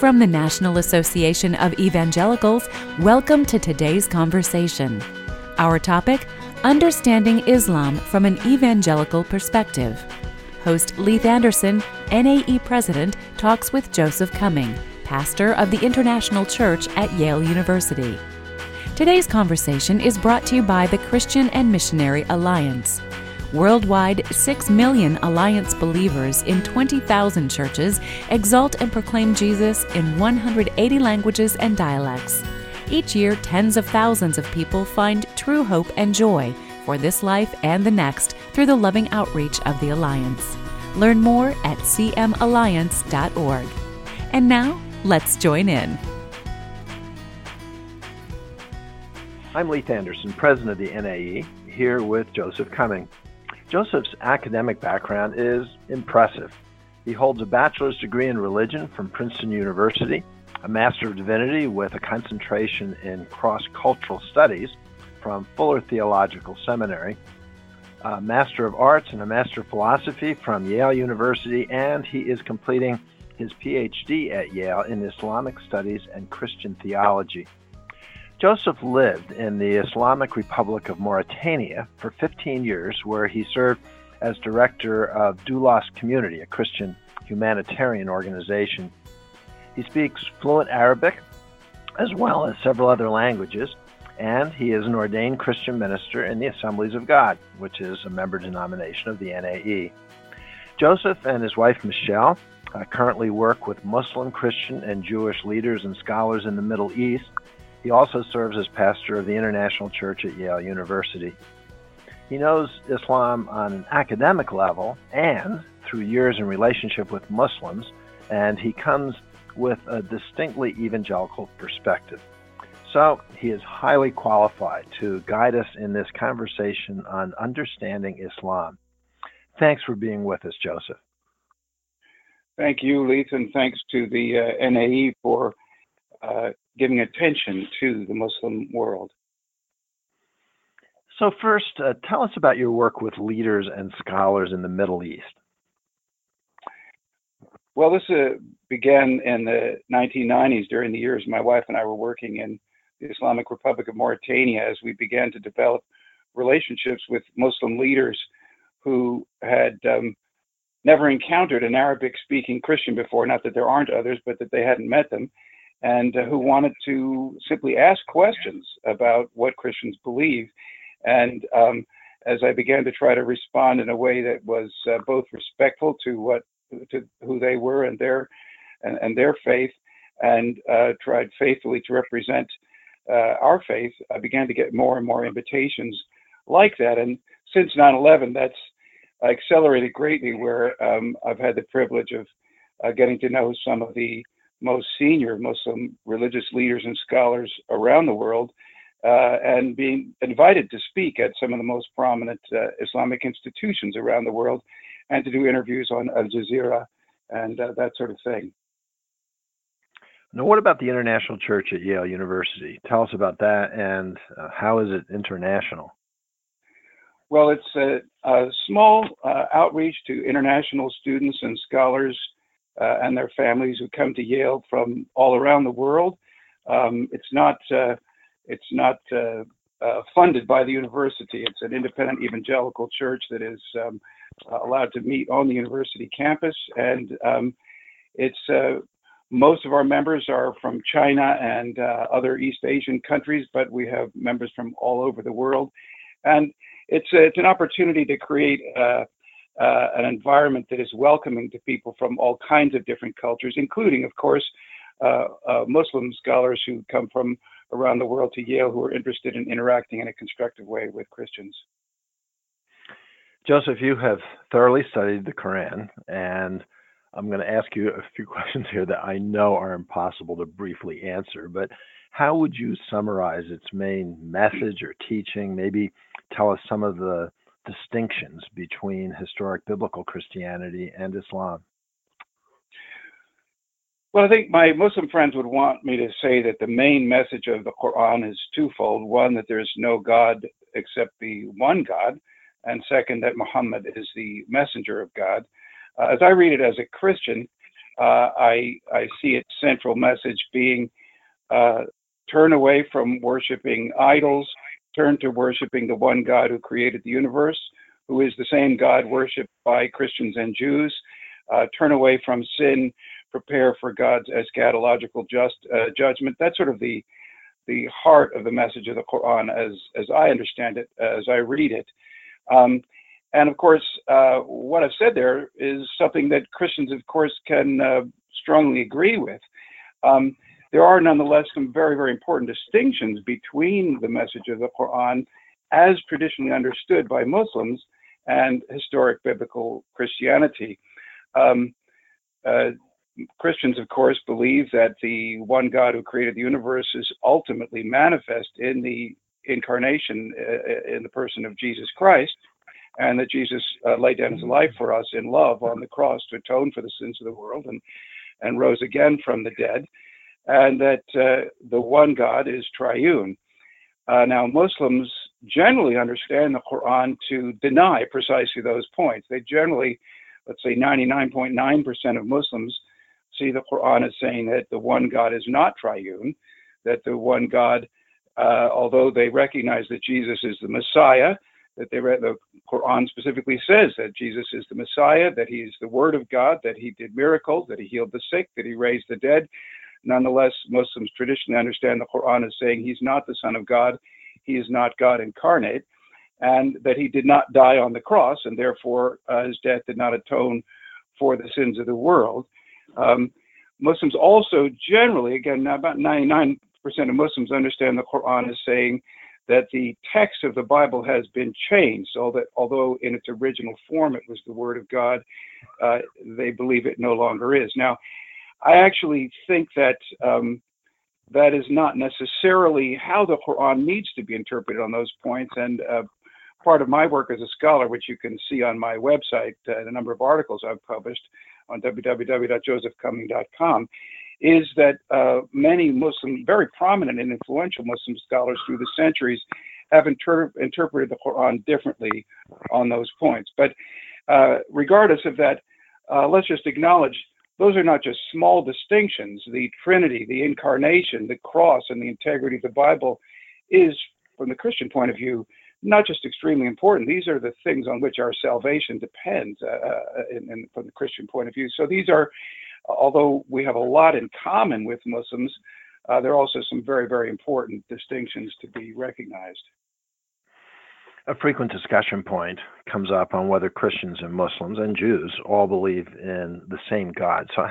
from the National Association of Evangelicals, welcome to today's conversation. Our topic Understanding Islam from an Evangelical Perspective. Host Leith Anderson, NAE President, talks with Joseph Cumming, pastor of the International Church at Yale University. Today's conversation is brought to you by the Christian and Missionary Alliance. Worldwide, 6 million Alliance believers in 20,000 churches exalt and proclaim Jesus in 180 languages and dialects. Each year, tens of thousands of people find true hope and joy for this life and the next through the loving outreach of the Alliance. Learn more at cmalliance.org. And now, let's join in. I'm Leith Anderson, president of the NAE, here with Joseph Cumming. Joseph's academic background is impressive. He holds a bachelor's degree in religion from Princeton University, a Master of Divinity with a concentration in cross cultural studies from Fuller Theological Seminary, a Master of Arts and a Master of Philosophy from Yale University, and he is completing his PhD at Yale in Islamic Studies and Christian Theology. Joseph lived in the Islamic Republic of Mauritania for 15 years, where he served as director of Doulos Community, a Christian humanitarian organization. He speaks fluent Arabic as well as several other languages, and he is an ordained Christian minister in the Assemblies of God, which is a member denomination of the NAE. Joseph and his wife Michelle uh, currently work with Muslim, Christian, and Jewish leaders and scholars in the Middle East he also serves as pastor of the International Church at Yale University. He knows Islam on an academic level and through years in relationship with Muslims, and he comes with a distinctly evangelical perspective. So he is highly qualified to guide us in this conversation on understanding Islam. Thanks for being with us, Joseph. Thank you, Leith, and thanks to the uh, NAE for uh, giving attention to the Muslim world. So, first, uh, tell us about your work with leaders and scholars in the Middle East. Well, this uh, began in the 1990s during the years my wife and I were working in the Islamic Republic of Mauritania as we began to develop relationships with Muslim leaders who had um, never encountered an Arabic speaking Christian before. Not that there aren't others, but that they hadn't met them and uh, who wanted to simply ask questions about what Christians believe. And um, as I began to try to respond in a way that was uh, both respectful to what to who they were and their and, and their faith, and uh, tried faithfully to represent uh, our faith, I began to get more and more invitations like that. And since 9/11, that's accelerated greatly. Where um, I've had the privilege of uh, getting to know some of the most senior Muslim religious leaders and scholars around the world, uh, and being invited to speak at some of the most prominent uh, Islamic institutions around the world, and to do interviews on Al Jazeera and uh, that sort of thing. Now, what about the International Church at Yale University? Tell us about that, and uh, how is it international? Well, it's a, a small uh, outreach to international students and scholars uh, and their families who come to Yale from all around the world. Um, it's not uh, it's not uh, uh, funded by the university. It's an independent evangelical church that is um, allowed to meet on the university campus, and um, it's most of our members are from China and uh, other East Asian countries, but we have members from all over the world. And it's, a, it's an opportunity to create uh, an environment that is welcoming to people from all kinds of different cultures, including, of course, uh, uh, Muslim scholars who come from around the world to Yale who are interested in interacting in a constructive way with Christians. Joseph, you have thoroughly studied the Quran, and I'm going to ask you a few questions here that I know are impossible to briefly answer, but how would you summarize its main message or teaching? Maybe tell us some of the distinctions between historic biblical Christianity and Islam? Well, I think my Muslim friends would want me to say that the main message of the Quran is twofold. One, that there's no God except the one God, and second, that Muhammad is the messenger of God. Uh, as I read it as a Christian, uh, I, I see its central message being uh, turn away from worshiping idols, turn to worshiping the one God who created the universe, who is the same God worshiped by Christians and Jews. Uh, turn away from sin, prepare for God's eschatological just uh, judgment. That's sort of the the heart of the message of the Quran, as as I understand it, as I read it. Um, and of course, uh, what I've said there is something that Christians, of course, can uh, strongly agree with. Um, there are nonetheless some very, very important distinctions between the message of the Quran as traditionally understood by Muslims and historic biblical Christianity. Um, uh, Christians, of course, believe that the one God who created the universe is ultimately manifest in the incarnation uh, uh, in the person of Jesus Christ, and that Jesus uh, laid down his life for us in love on the cross to atone for the sins of the world and, and rose again from the dead, and that uh, the one God is triune. Uh, now, Muslims generally understand the Quran to deny precisely those points. They generally, let's say 99.9% of Muslims, see the Quran as saying that the one God is not triune, that the one God, uh, although they recognize that Jesus is the Messiah, that they read the Quran specifically says that Jesus is the Messiah, that he is the Word of God, that he did miracles, that he healed the sick, that he raised the dead. Nonetheless, Muslims traditionally understand the Quran as saying he's not the Son of God, he is not God incarnate, and that he did not die on the cross, and therefore uh, his death did not atone for the sins of the world. Um, Muslims also generally, again, about 99% of Muslims understand the Quran as saying that the text of the Bible has been changed, so that although in its original form it was the Word of God, uh, they believe it no longer is. Now, I actually think that um, that is not necessarily how the Quran needs to be interpreted on those points. And uh, part of my work as a scholar, which you can see on my website, uh, a number of articles I've published on www.josephcumming.com, is that uh, many Muslim, very prominent and influential Muslim scholars through the centuries have inter- interpreted the Quran differently on those points. But uh, regardless of that, uh, let's just acknowledge those are not just small distinctions. The Trinity, the Incarnation, the cross, and the integrity of the Bible is, from the Christian point of view, not just extremely important. These are the things on which our salvation depends uh, uh, in, in, from the Christian point of view. So these are, although we have a lot in common with Muslims, uh, there are also some very, very important distinctions to be recognized. A frequent discussion point comes up on whether Christians and Muslims and Jews all believe in the same God. So,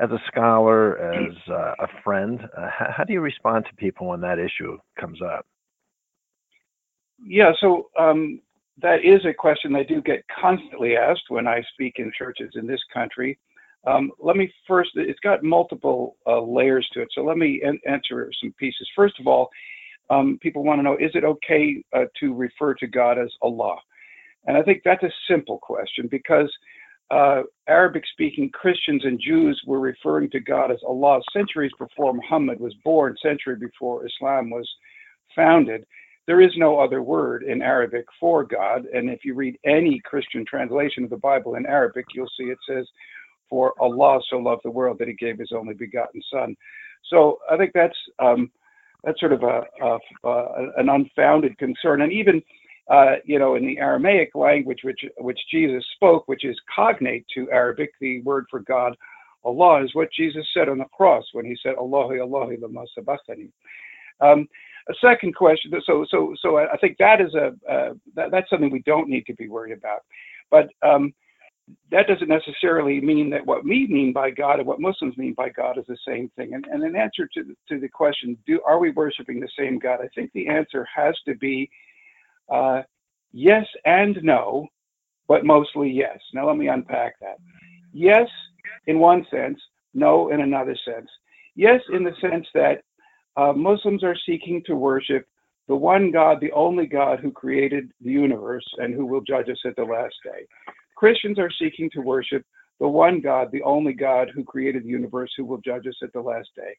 as a scholar, as a friend, uh, how do you respond to people when that issue comes up? Yeah, so um, that is a question I do get constantly asked when I speak in churches in this country. Um, let me first, it's got multiple uh, layers to it. So let me en- answer some pieces. First of all, um, people want to know is it okay uh, to refer to God as Allah? And I think that's a simple question because uh, Arabic speaking Christians and Jews were referring to God as Allah centuries before Muhammad was born, century before Islam was founded. There is no other word in Arabic for God. And if you read any Christian translation of the Bible in Arabic, you'll see it says, For Allah so loved the world that he gave his only begotten Son. So I think that's um, that's sort of a, a, a, an unfounded concern. And even uh, you know, in the Aramaic language, which which Jesus spoke, which is cognate to Arabic, the word for God, Allah, is what Jesus said on the cross when he said, "Allahi, Allahi, lama sabachthani." Um, a second question. So, so, so I think that is a uh, that, that's something we don't need to be worried about. But um, that doesn't necessarily mean that what we mean by God and what Muslims mean by God is the same thing. And, and in answer to the, to the question, do are we worshiping the same God? I think the answer has to be uh, yes and no, but mostly yes. Now let me unpack that. Yes, in one sense. No, in another sense. Yes, in the sense that uh, Muslims are seeking to worship the one God, the only God who created the universe and who will judge us at the last day. Christians are seeking to worship the one God, the only God who created the universe, who will judge us at the last day.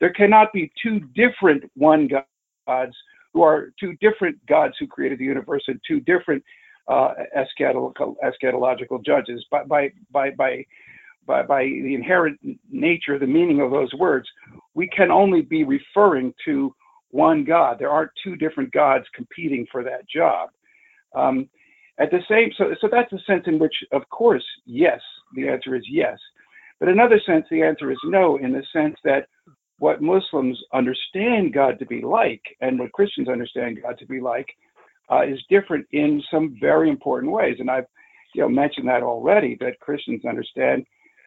There cannot be two different one gods who are two different gods who created the universe and two different uh, eschatological, eschatological judges. By, by, by, by, by, by the inherent nature, the meaning of those words, we can only be referring to one God. There aren't two different gods competing for that job. Um, at the same, so so that's the sense in which, of course, yes, the answer is yes. But another sense, the answer is no, in the sense that what Muslims understand God to be like and what Christians understand God to be like uh, is different in some very important ways. And I've you know mentioned that already that Christians understand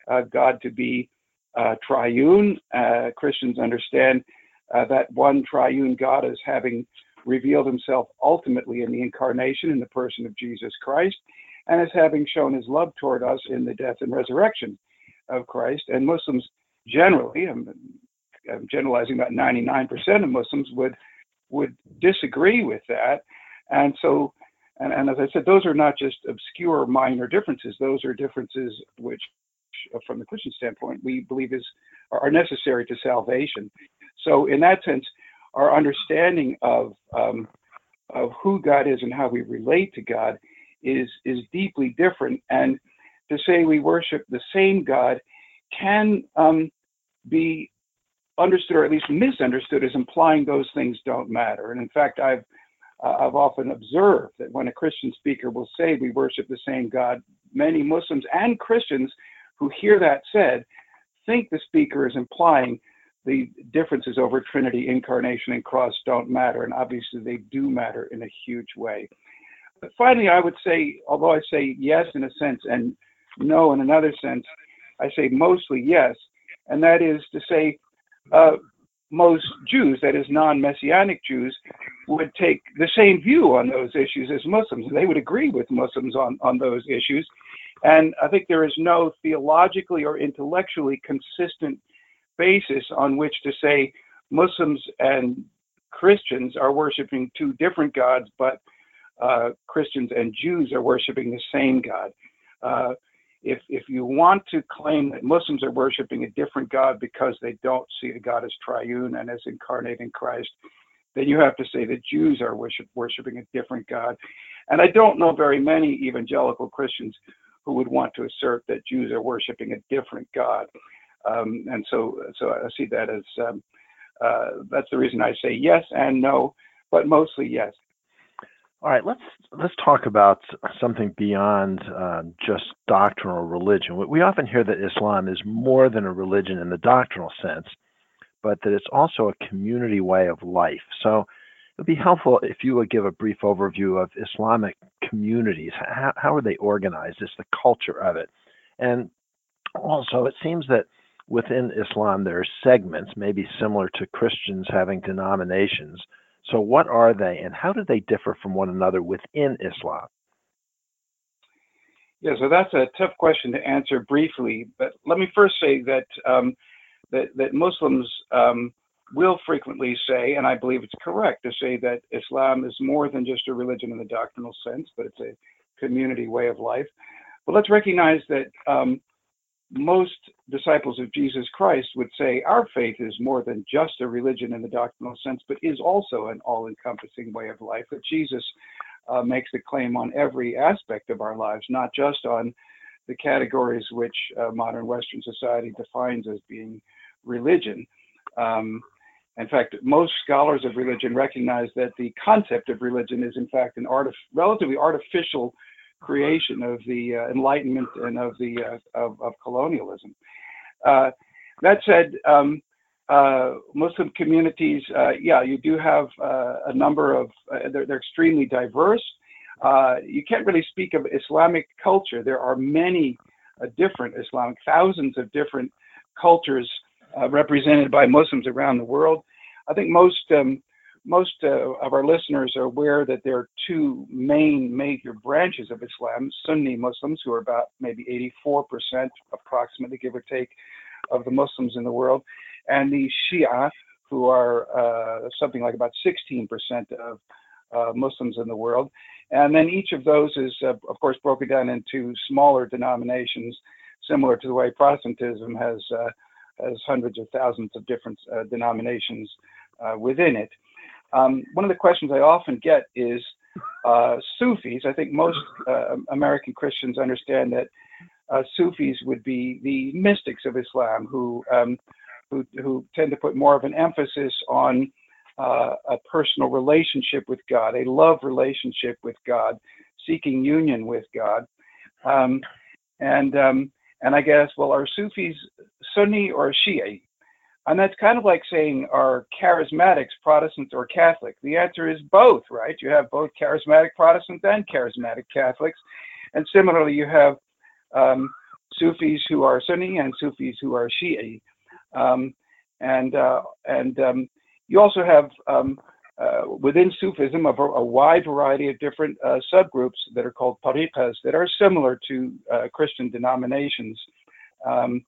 uh, God to be uh, triune. Uh, Christians understand uh, that one triune God as having revealed himself ultimately in the incarnation in the person of Jesus Christ and as having shown his love toward us in the death and resurrection of Christ. And Muslims generally, I'm, I'm generalizing about 99% of Muslims would would disagree with that. And so, and, and as I said, those are not just obscure minor differences. Those are differences which, from the Christian standpoint, we believe is are necessary to salvation. So, in that sense, our understanding of um, of who God is and how we relate to God is is deeply different. And to say we worship the same God can um, be understood or at least misunderstood as implying those things don't matter. And in fact, I've uh, I've often observed that when a Christian speaker will say we worship the same God, many Muslims and Christians who hear that said think the speaker is implying the differences over Trinity, incarnation, and cross don't matter, and obviously they do matter in a huge way. But finally, I would say, although I say yes in a sense and no in another sense, I say mostly yes, and that is to say, uh, most Jews, that is non-messianic Jews, would take the same view on those issues as Muslims. They would agree with Muslims on, on those issues. And I think there is no theologically or intellectually consistent basis on which to say Muslims and Christians are worshiping two different gods, but uh, Christians and Jews are worshiping the same God. Uh, if if you want to claim that Muslims are worshiping a different God because they don't see the God as triune and as incarnate in Christ, then you have to say that Jews are worship, worshiping a different God. And I don't know very many evangelical Christians who would want to assert that Jews are worshiping a different God. Um, and so, so I see that as um, uh, that's the reason I say yes and no, but mostly yes. All right, let's let's talk about something beyond uh, just doctrinal religion. We often hear that Islam is more than a religion in the doctrinal sense, but that it's also a community way of life. So it'd be helpful if you would give a brief overview of Islamic communities. How, how are they organized? It's the culture of it, and also it seems that within Islam, there are segments, maybe similar to Christians having denominations. So, what are they, and how do they differ from one another within Islam? Yeah, so that's a tough question to answer briefly. But let me first say that um, that, that Muslims um, will frequently say, and I believe it's correct to say that Islam is more than just a religion in the doctrinal sense, but it's a community way of life. But let's recognize that um, most disciples of Jesus Christ would say our faith is more than just a religion in the doctrinal sense, but is also an all encompassing way of life. That Jesus uh, makes the claim on every aspect of our lives, not just on the categories which uh, modern Western society defines as being religion. Um, in fact, most scholars of religion recognize that the concept of religion is, in fact, an artif- relatively artificial creation of the uh, Enlightenment and of the uh, of, of, colonialism. Uh, that said, um, uh, Muslim communities, uh, yeah, you do have uh, a number of they're, they're, extremely diverse. you can't really speak of Islamic culture. There are many different Islamic, thousands of different cultures represented by Muslims around the world. I think most um, most uh, of our listeners are aware that there are two main major branches of Islam Sunni Muslims, who are about maybe 84%, approximately, give or take, of the Muslims in the world, and the Shia, who are uh, something like about 16% of uh, Muslims in the world. And then each of those is, uh, of course, broken down into smaller denominations, similar to the way Protestantism has, uh, has hundreds of thousands of different uh, denominations within it. Um, one of the questions I often get is uh, Sufis. I think most uh, American Christians understand that uh, Sufis would be the mystics of Islam who, um, who, who tend to put more of an emphasis on uh, a personal relationship with God, a love relationship with God, seeking union with God. Um, and um, and I guess, well, are Sufis Sunni or Shia? And that's kind of like saying, are charismatics Protestants or Catholic? The answer is both, right? You have both charismatic Protestants and charismatic Catholics. And similarly, you have um, Sufis who are Sunni and Sufis who are Shia. Um, and uh, and um, you also have um, uh, within Sufism a, a, wide variety of different uh, subgroups that are called tariqas that are similar to uh, Christian denominations. Um,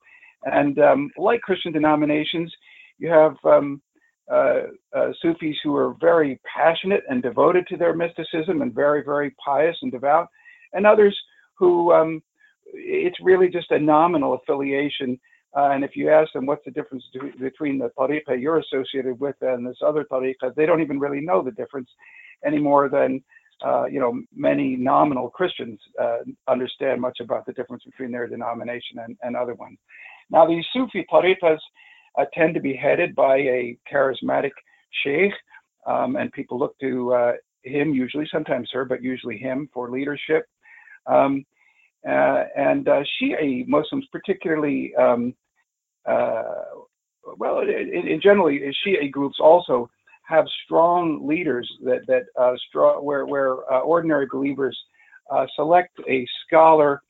and um, like Christian denominations, you have um, uh, uh, Sufis who are very passionate and devoted to their mysticism and very, very pious and devout, and others who um, it's really just a nominal affiliation uh, and if you ask them what's the difference between the tariqa you're associated with and this other tariqa, they don't even really know the difference any more than uh, you know many nominal Christians uh, understand much about the difference between their denomination and, and other ones. Now these Sufi tariqas uh, tend to be headed by a charismatic sheikh, um, and people look to uh, him usually, sometimes her, but usually him for leadership. Um, uh, and uh, Shia Muslims, particularly um, uh, well, in, in generally, Shia groups also have strong leaders that that uh, strong, where where uh, ordinary believers uh, select a scholar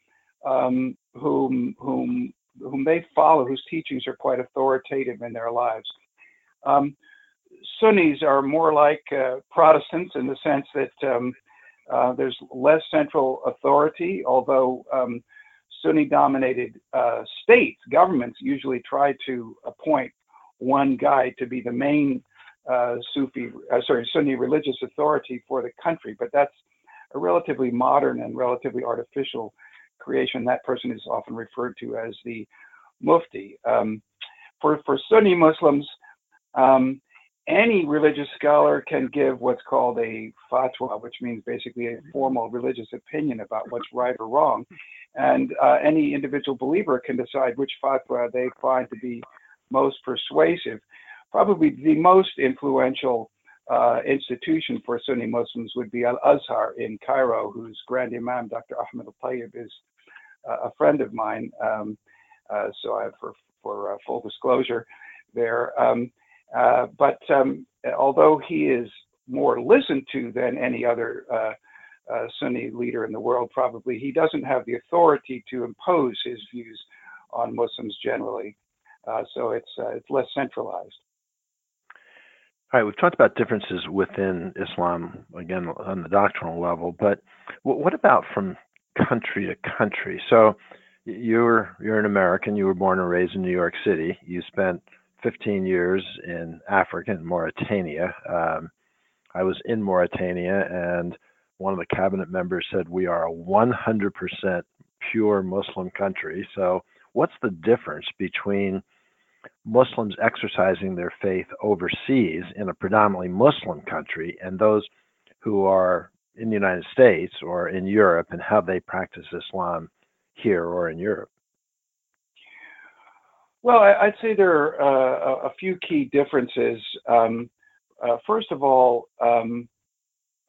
um, whom whom whom they follow, whose teachings are quite authoritative in their lives. Um, Sunnis are more like uh, Protestants in the sense that um, uh, there's less central authority, although um, Sunni dominated uh, states, governments usually try to appoint one guy to be the main uh, Sufi, uh, sorry, Sunni religious authority for the country, but that's a relatively modern and relatively artificial creation. That person is often referred to as the Mufti. Um, for, for Sunni Muslims, um, any religious scholar can give what's called a fatwa, which means basically a formal religious opinion about what's right or wrong. And uh, any individual believer can decide which fatwa they find to be most persuasive. Probably the most influential uh, institution for Sunni Muslims would be Al Azhar in Cairo, whose Grand Imam, Dr. Ahmed Al Tayyib, is uh, a friend of mine. Um, uh, so I have for, for uh, full disclosure there. Um, uh, but um, although he is more listened to than any other uh, Sunni leader in the world, probably he doesn't have the authority to impose his views on Muslims generally. So it's it's less centralized. All right, we've talked about differences within Islam again on the doctrinal level, but what about from country to country? So you're you're an American. You were born and raised in New York City. You spent 15 years in Africa, in Mauritania. Um, I was in Mauritania, and one of the cabinet members said we are a 100% pure Muslim country. So, what's the difference between Muslims exercising their faith overseas in a predominantly Muslim country and those who are in the United States or in Europe and how they practice Islam here or in Europe? Well, I'd say there are uh, a few key differences. Um, uh, first of all, um,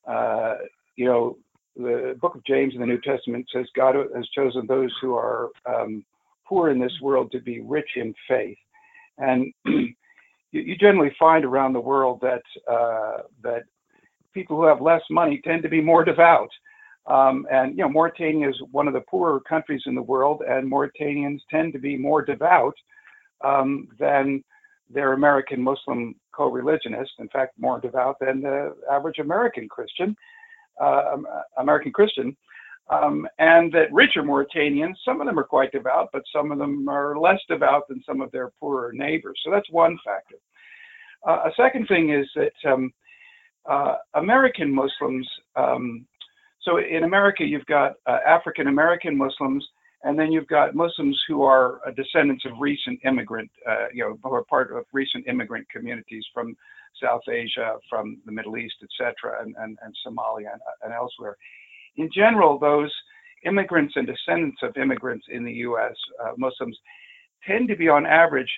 uh, you know, the book of James in the New Testament says God has chosen those who are um, poor in this world to be rich in faith. And you, you, generally find around the world that uh, that people who have less money tend to be more devout. Um, and you know, Mauritania is one of the poorer countries in the world, and Mauritanians tend to be more devout um, than their American Muslim co-religionists. In fact, more devout than the average American Christian, uh, American Christian. Um, and that richer Mauritanians, some of them are quite devout, but some of them are less devout than some of their poorer neighbors. So that's one factor. Uh, a second thing is that um, uh, American Muslims, um, so in America, you've got uh, African American Muslims and then you've got Muslims who are uh, descendants of recent immigrant, uh, you know, who are part of recent immigrant communities from South Asia, from the Middle East, etc., and, and, and Somalia and, and elsewhere. In general, those immigrants and descendants of immigrants in the U.S., uh, Muslims, tend to be on average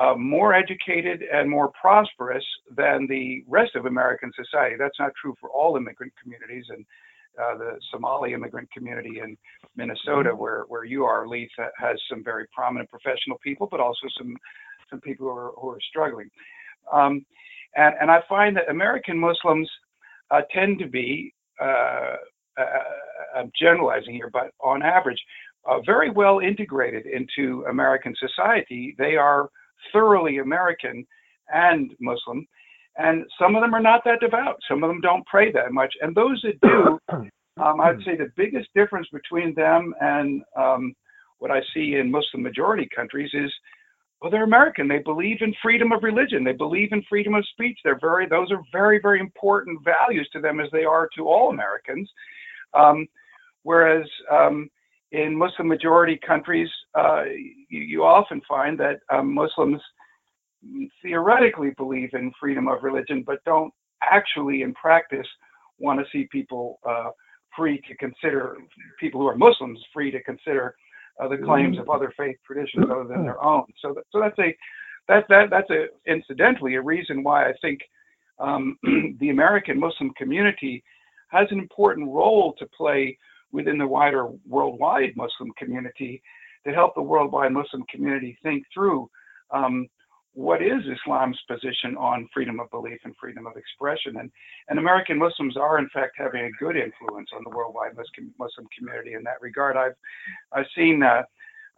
uh, more educated and more prosperous than the rest of American society. That's not true for all immigrant communities, and uh, the Somali immigrant community in Minnesota, mm-hmm. where where you are, Leith, has some very prominent professional people, but also some some people who are who are struggling. Um, and and I find that American Muslims uh, tend to be, uh, uh, I'm generalizing here, but on average, uh, very well integrated into American society. They are thoroughly American and Muslim. And some of them are not that devout. Some of them don't pray that much. And those that do, um, I'd say the biggest difference between them and um, what I see in Muslim majority countries is, well, they're American. They believe in freedom of religion. They believe in freedom of speech. They're very, those are very, very important values to them as they are to all Americans. Um, whereas um, in Muslim majority countries, uh, you, you, often find that um, Muslims theoretically believe in freedom of religion, but don't actually in practice want to see people uh, free to consider, people who are Muslims free to consider uh, the claims of other faith traditions other than their own. So, that, so that's a that that that's a incidentally a reason why I think um, the American Muslim community has an important role to play within the wider worldwide Muslim community to help the worldwide Muslim community think through um, what is Islam's position on freedom of belief and freedom of expression. And, and American Muslims are, in fact, having a good influence on the worldwide Muslim, community in that regard. I've, I've seen, uh,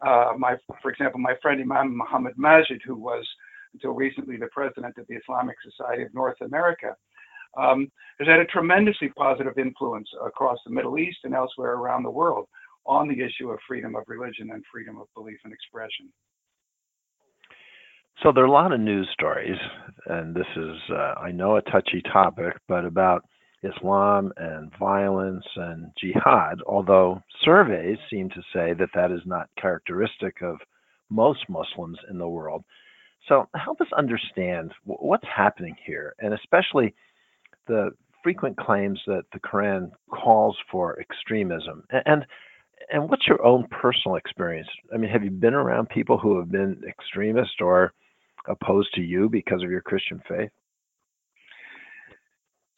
uh, my, for example, my friend Imam Mohamed Magid, who was until recently the president of the Islamic Society of North America, um, has had a tremendously positive influence across the Middle East and elsewhere around the world on the issue of freedom of religion and freedom of belief and expression. So there are a lot of news stories, and this is, uh, I know, a touchy topic, but about Islam and violence and jihad, although surveys seem to say that that is not characteristic of most Muslims in the world. So help us understand what's happening here, and especially the frequent claims that the Quran calls for extremism. And and what's your own personal experience? I mean, have you been around people who have been extremist or opposed to you because of your Christian faith?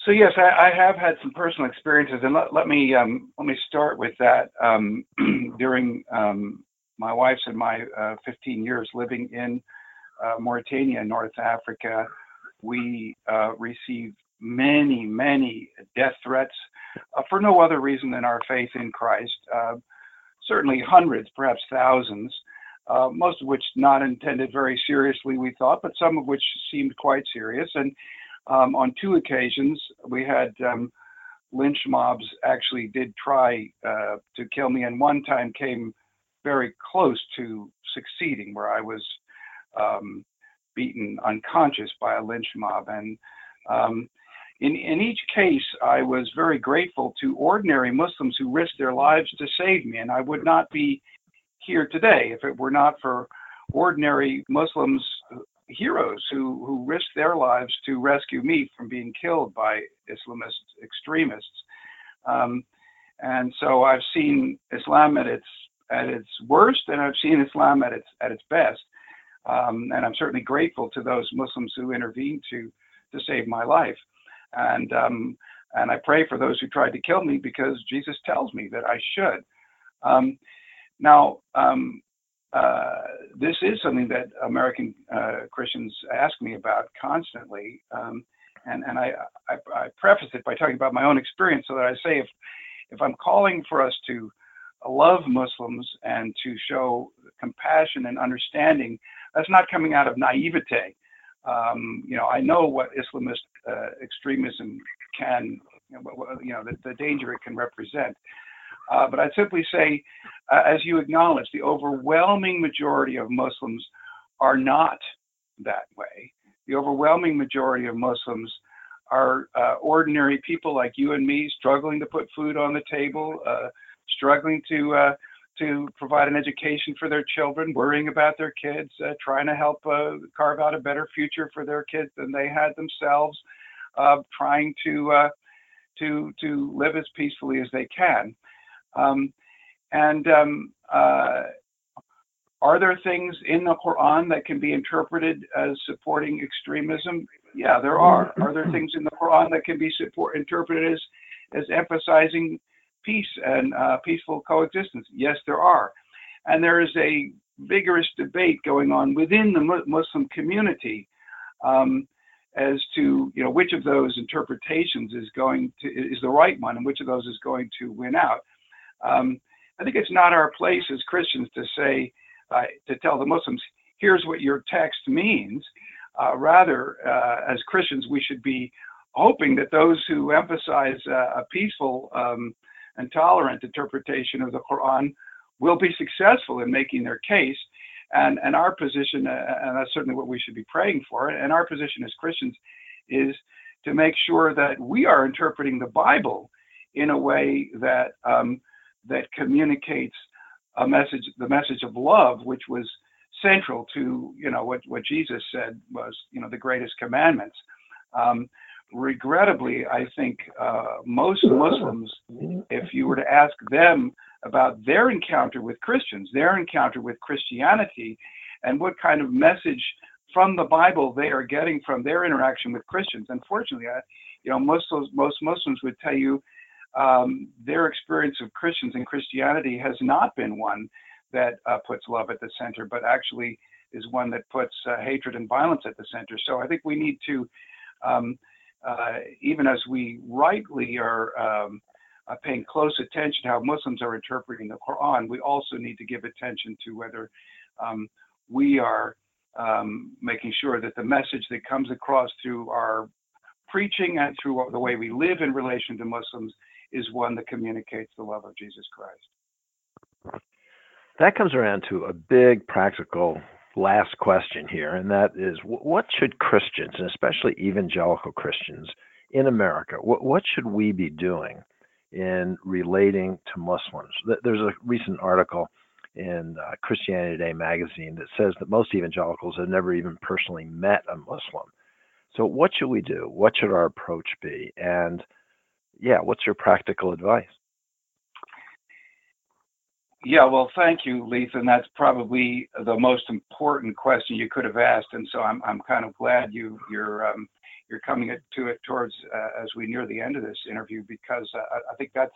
So yes, I, I have had some personal experiences, and let, let me um, let me start with that. Um, during um, my wife's and my uh, 15 years living in uh, Mauritania, North Africa, we uh, received many, many death threats uh, for no other reason than our faith in Christ. Uh, certainly hundreds, perhaps thousands, uh, most of which not intended very seriously, we thought, but some of which seemed quite serious. And um, on two occasions, we had um, lynch mobs actually did try uh, to kill me, and one time came very close to succeeding, where I was um, beaten unconscious by a lynch mob. And um, in, in each case, I was very grateful to ordinary Muslims who risked their lives to save me, and I would not be here today if it were not for ordinary Muslims, heroes who, who risked their lives to rescue me from being killed by Islamist extremists. Um, and so I've seen Islam at its at its worst, and I've seen Islam at its at its best. Um, and I'm certainly grateful to those Muslims who intervened to to save my life. And um, and I pray for those who tried to kill me because Jesus tells me that I should. Um, now, um, uh, this is something that American uh, Christians ask me about constantly, um, and and I, I, I preface it by talking about my own experience, so that I say if if I'm calling for us to love Muslims and to show compassion and understanding, that's not coming out of naivete. Um, you know, I know what Islamist uh, extremism can, you know, the, the danger it can represent. Uh, but I'd simply say, uh, as you acknowledge, the overwhelming majority of Muslims are not that way. The overwhelming majority of Muslims are uh, ordinary people like you and me, struggling to put food on the table, uh, struggling to uh, to provide an education for their children, worrying about their kids, uh, trying to help carve out a better future for their kids than they had themselves, trying to to to live as peacefully as they can. Um, and um, uh, are there things in the Quran that can be interpreted as supporting extremism? Yeah, there are. Are there things in the Quran that can be support, interpreted as as emphasizing peace and uh, peaceful coexistence? Yes, there are. And there is a vigorous debate going on within the Muslim community um, as to you know which of those interpretations is going to is the right one and which of those is going to win out. Um, I think it's not our place as Christians to say uh, to tell the Muslims here's what your text means. Uh, rather, uh, as Christians, we should be hoping that those who emphasize uh, a peaceful um, and tolerant interpretation of the Quran will be successful in making their case. And, and our position, uh, and that's certainly what we should be praying for, and our position as Christians is to make sure that we are interpreting the Bible in a way that um, that communicates a message, the message of love, which was central to you know what what Jesus said was you know the greatest commandments. Um, regrettably, I think uh, most Muslims, if you were to ask them about their encounter with Christians, their encounter with Christianity, and what kind of message from the Bible they are getting from their interaction with Christians. Unfortunately, I, you know, most most Muslims would tell you um, their experience of Christians and Christianity has not been one that uh, puts love at the center, but actually is one that puts uh, hatred and violence at the center. So I think we need to, um, even as we rightly are um, uh, paying close attention how Muslims are interpreting the Quran, we also need to give attention to whether um, we are um, making sure that the message that comes across through our preaching and through the way we live in relation to Muslims is one that communicates the love of Jesus Christ. That comes around to a big practical last question here, and that is what should Christians, and especially evangelical Christians in America, what, what should we be doing in relating to Muslims? There's a recent article in uh, Christianity Today magazine that says that most evangelicals have never even personally met a Muslim. So, what should we do? What should our approach be? And yeah, what's your practical advice? Yeah, well, thank you, Lethan. That's probably the most important question you could have asked, and so I'm I'm kind of glad you you're um, you're coming to it towards uh, as we near the end of this interview because uh, I think that's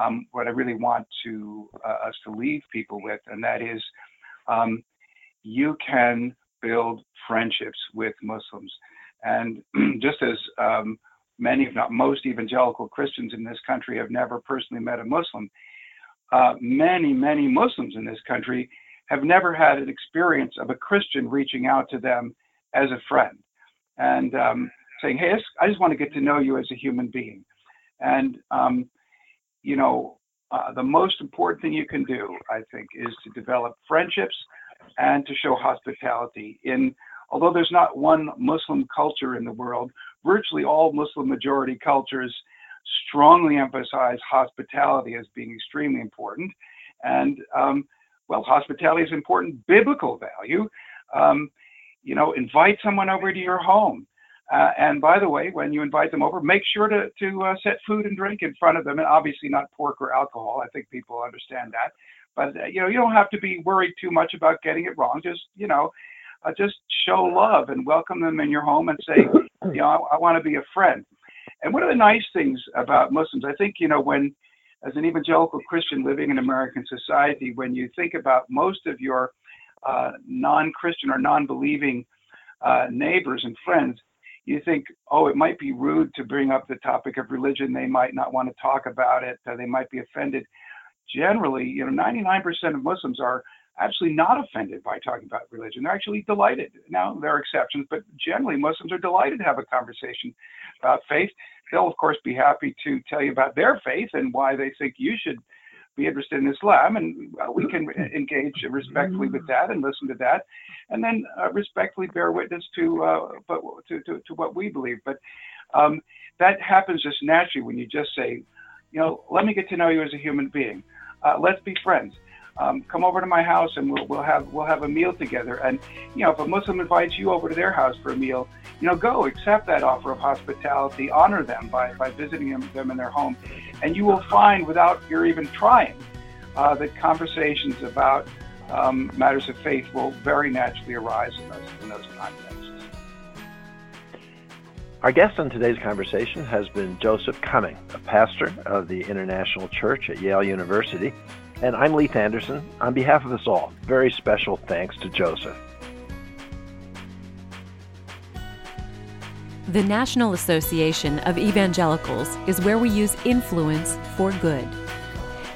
um, what I really want to uh, us to leave people with, and that is um, you can build friendships with Muslims, and just as um, many, if not most, evangelical Christians in this country have never personally met a Muslim. Uh, many, many Muslims in this country have never had an experience of a Christian reaching out to them as a friend and um, saying, "Hey, I just want to get to know you as a human being." And um, you know, uh, the most important thing you can do, I think, is to develop friendships and to show hospitality. In although there's not one Muslim culture in the world virtually all Muslim majority cultures strongly emphasize hospitality as being extremely important. And um, well, hospitality is important biblical value. Um, you know, invite someone over to your home. Uh, and by the way, when you invite them over, make sure to, to uh, set food and drink in front of them, and obviously not pork or alcohol. I think people understand that. But uh, you know, you don't have to be worried too much about getting it wrong. Just you know, uh, just show love and welcome them in your home and say, you know, I, I want to be a friend. And one of the nice things about Muslims, I think, you know, when as an evangelical Christian living in American society, when you think about most of your uh, non-Christian or non-believing uh, neighbors and friends, you think, oh, it might be rude to bring up the topic of religion. They might not want to talk about it. Uh, they might be offended. Generally, you know, 99% of Muslims are actually not offended by talking about religion. They're actually delighted. Now, there are exceptions, but generally Muslims are delighted to have a conversation about faith. They'll, of course, be happy to tell you about their faith and why they think you should be interested in Islam. And well, we can engage respectfully with that and listen to that, and then uh, respectfully bear witness to, uh, but to, to, to, what we believe. But um, that happens just naturally when you just say, you know, let me get to know you as a human being. Uh, let's be friends um, come over to my house and we'll, we'll have we'll have a meal together. And you know, if a Muslim invites you over to their house for a meal, you know, go accept that offer of hospitality, honor them by by visiting them, them in their home, and you will find without your even trying. uh, that conversations about um, matters of faith will very naturally arise in those, in those contexts. Our guest on today's conversation has been Joseph Cumming, a pastor of the International Church at Yale University. And I'm Leith Anderson. On behalf of us all, very special thanks to Joseph. The National Association of Evangelicals is where we use influence for good.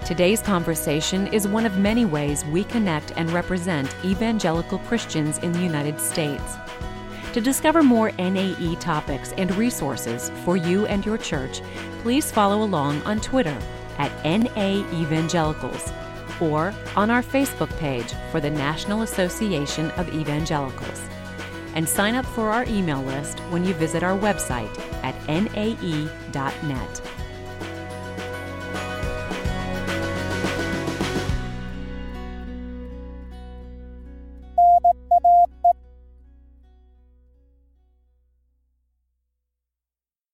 Today's conversation is one of many ways we connect and represent evangelical Christians in the United States. To discover more NAE topics and resources for you and your church, please follow along on Twitter at NA Evangelicals or on our Facebook page for the National Association of Evangelicals. And sign up for our email list when you visit our website at nae.net.